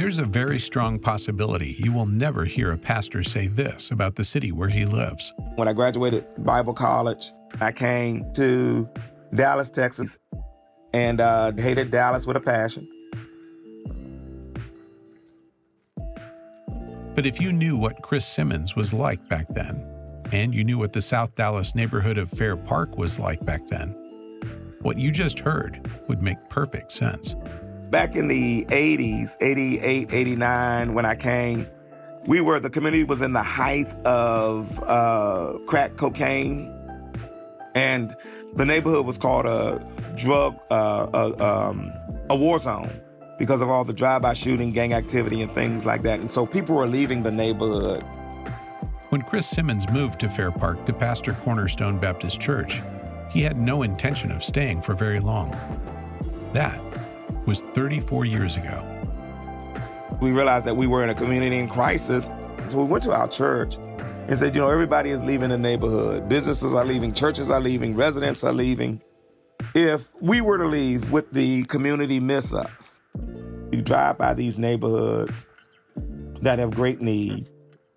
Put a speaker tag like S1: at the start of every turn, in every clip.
S1: There's a very strong possibility you will never hear a pastor say this about the city where he lives.
S2: When I graduated Bible college, I came to Dallas, Texas, and uh, hated Dallas with a passion.
S1: But if you knew what Chris Simmons was like back then, and you knew what the South Dallas neighborhood of Fair Park was like back then, what you just heard would make perfect sense.
S2: Back in the 80s, 88, 89, when I came, we were, the community was in the height of uh, crack cocaine. And the neighborhood was called a drug, uh, a, um, a war zone because of all the drive-by shooting, gang activity, and things like that. And so people were leaving the neighborhood.
S1: When Chris Simmons moved to Fair Park to pastor Cornerstone Baptist Church, he had no intention of staying for very long. That was 34 years ago.
S2: We realized that we were in a community in crisis. So we went to our church and said, you know, everybody is leaving the neighborhood. Businesses are leaving, churches are leaving, residents are leaving. If we were to leave, would the community miss us? You drive by these neighborhoods that have great need,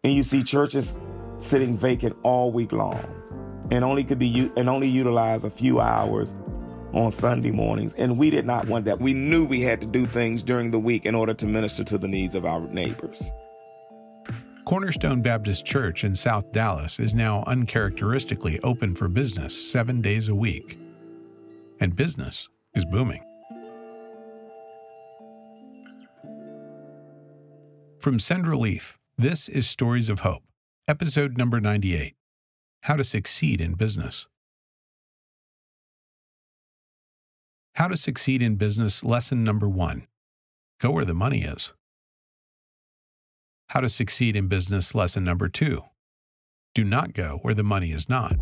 S2: and you see churches sitting vacant all week long and only could be and only utilize a few hours on Sunday mornings. And we did not want that. We knew we had to do things during the week in order to minister to the needs of our neighbors.
S1: Cornerstone Baptist Church in South Dallas is now uncharacteristically open for business seven days a week. And business is booming. From Send Relief, this is Stories of Hope, episode number 98 How to Succeed in Business. How to Succeed in Business Lesson Number One Go where the money is. How to Succeed in Business Lesson Number Two Do not go where the money is not.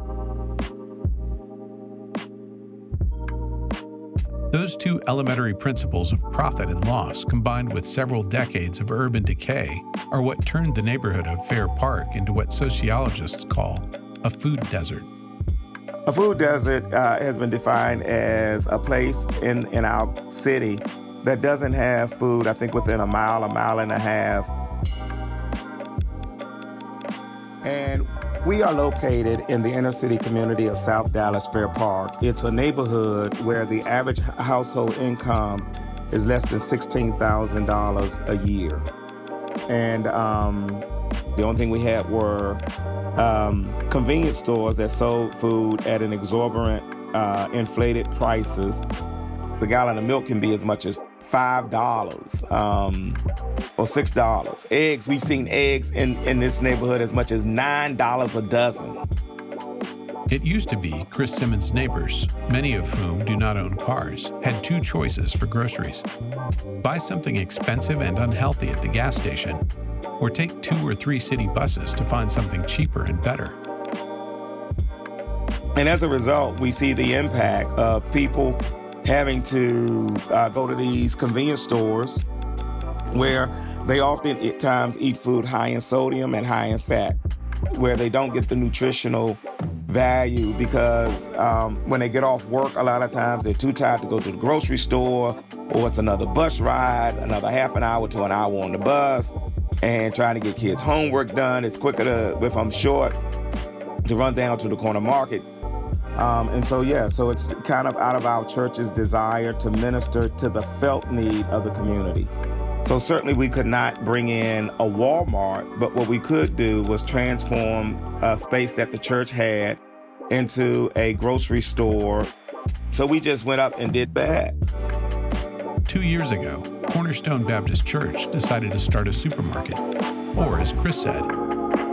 S1: Those two elementary principles of profit and loss, combined with several decades of urban decay, are what turned the neighborhood of Fair Park into what sociologists call a food desert.
S2: A food desert uh, has been defined as a place in, in our city that doesn't have food, I think, within a mile, a mile and a half. And we are located in the inner city community of South Dallas Fair Park. It's a neighborhood where the average household income is less than $16,000 a year. And um, the only thing we had were um, convenience stores that sold food at an exorbitant, uh, inflated prices. The gallon of milk can be as much as five dollars um, or six dollars. Eggs, we've seen eggs in, in this neighborhood as much as nine dollars a dozen.
S1: It used to be Chris Simmons' neighbors, many of whom do not own cars, had two choices for groceries buy something expensive and unhealthy at the gas station, or take two or three city buses to find something cheaper and better.
S2: And as a result, we see the impact of people having to uh, go to these convenience stores where they often at times eat food high in sodium and high in fat, where they don't get the nutritional value because um, when they get off work, a lot of times they're too tired to go to the grocery store, or it's another bus ride, another half an hour to an hour on the bus, and trying to get kids' homework done. It's quicker to, if I'm short, to run down to the corner market um, and so, yeah, so it's kind of out of our church's desire to minister to the felt need of the community. So, certainly, we could not bring in a Walmart, but what we could do was transform a space that the church had into a grocery store. So, we just went up and did that.
S1: Two years ago, Cornerstone Baptist Church decided to start a supermarket. Or, as Chris said,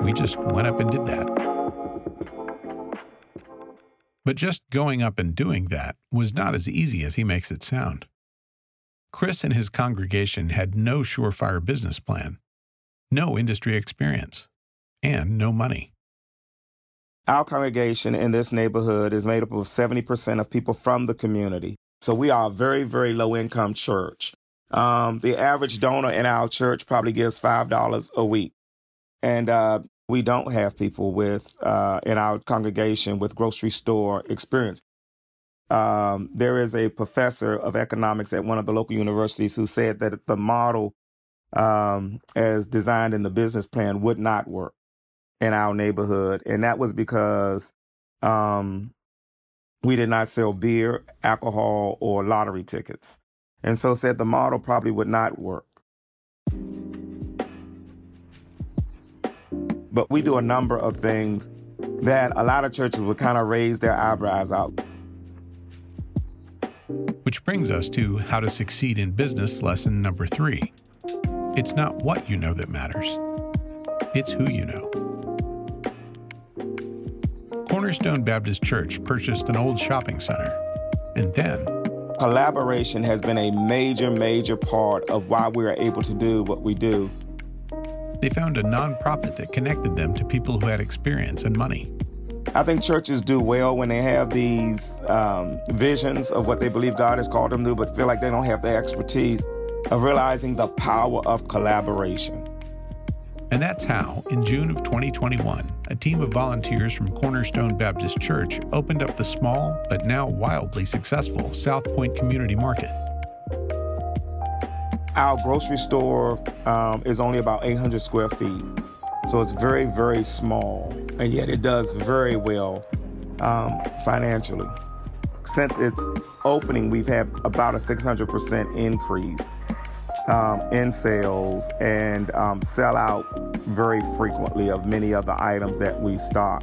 S1: we just went up and did that. But just going up and doing that was not as easy as he makes it sound. Chris and his congregation had no surefire business plan, no industry experience, and no money.
S2: Our congregation in this neighborhood is made up of 70% of people from the community. So we are a very, very low income church. Um, the average donor in our church probably gives $5 a week. And uh, we don't have people with uh, in our congregation with grocery store experience. Um, there is a professor of economics at one of the local universities who said that the model um, as designed in the business plan would not work in our neighborhood. And that was because um, we did not sell beer, alcohol, or lottery tickets. And so said the model probably would not work. But we do a number of things that a lot of churches would kind of raise their eyebrows out.
S1: Which brings us to how to succeed in business lesson number three. It's not what you know that matters, it's who you know. Cornerstone Baptist Church purchased an old shopping center, and then
S2: collaboration has been a major, major part of why we are able to do what we do.
S1: They found a nonprofit that connected them to people who had experience and money.
S2: I think churches do well when they have these um, visions of what they believe God has called them to, but feel like they don't have the expertise of realizing the power of collaboration.
S1: And that's how, in June of 2021, a team of volunteers from Cornerstone Baptist Church opened up the small but now wildly successful South Point Community Market.
S2: Our grocery store um, is only about 800 square feet, so it's very, very small, and yet it does very well um, financially. Since its opening, we've had about a 600% increase um, in sales and um, sell out very frequently of many of the items that we stock.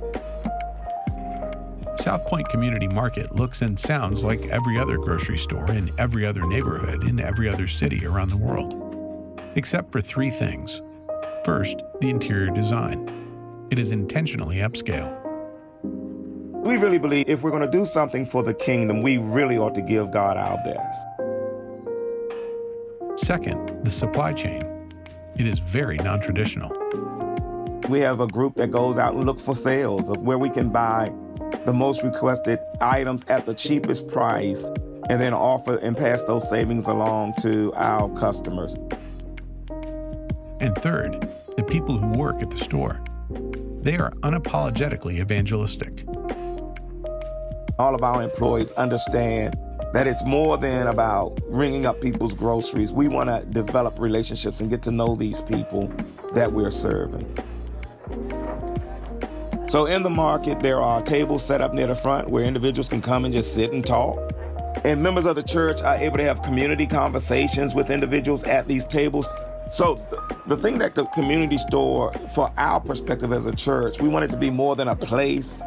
S1: South Point Community Market looks and sounds like every other grocery store in every other neighborhood in every other city around the world, except for three things. First, the interior design. It is intentionally upscale.
S2: We really believe if we're going to do something for the kingdom, we really ought to give God our best.
S1: Second, the supply chain. It is very non traditional.
S2: We have a group that goes out and look for sales of where we can buy the most requested items at the cheapest price and then offer and pass those savings along to our customers.
S1: And third, the people who work at the store. They are unapologetically evangelistic.
S2: All of our employees understand that it's more than about ringing up people's groceries. We want to develop relationships and get to know these people that we're serving. So, in the market, there are tables set up near the front where individuals can come and just sit and talk. And members of the church are able to have community conversations with individuals at these tables. So, the thing that the community store, for our perspective as a church, we want it to be more than a place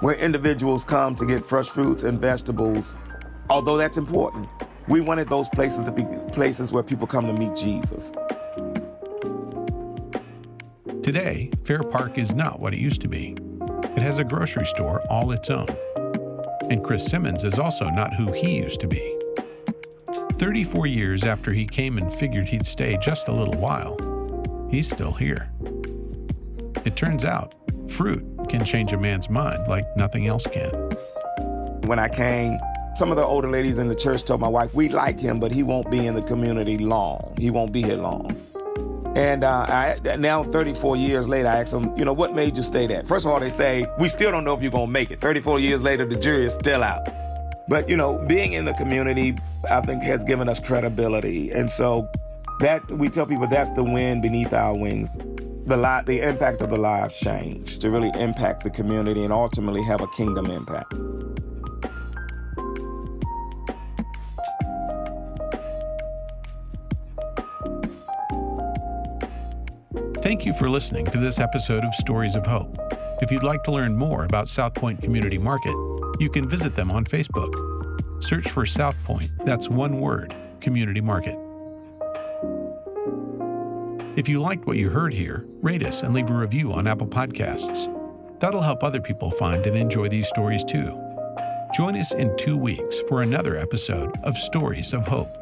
S2: where individuals come to get fresh fruits and vegetables although that's important. We wanted those places to be places where people come to meet Jesus.
S1: Today, Fair Park is not what it used to be. It has a grocery store all its own. And Chris Simmons is also not who he used to be. 34 years after he came and figured he'd stay just a little while, he's still here. It turns out, fruit can change a man's mind like nothing else can.
S2: When I came some of the older ladies in the church told my wife, we like him, but he won't be in the community long. He won't be here long. And uh, I, now, 34 years later, I ask them, you know, what made you stay that? First of all, they say, we still don't know if you're going to make it. 34 years later, the jury is still out. But, you know, being in the community, I think, has given us credibility. And so that we tell people that's the wind beneath our wings. The, li- the impact of the lives change to really impact the community and ultimately have a kingdom impact.
S1: Thank you for listening to this episode of Stories of Hope. If you'd like to learn more about South Point Community Market, you can visit them on Facebook. Search for South Point, that's one word, Community Market. If you liked what you heard here, rate us and leave a review on Apple Podcasts. That'll help other people find and enjoy these stories too. Join us in two weeks for another episode of Stories of Hope.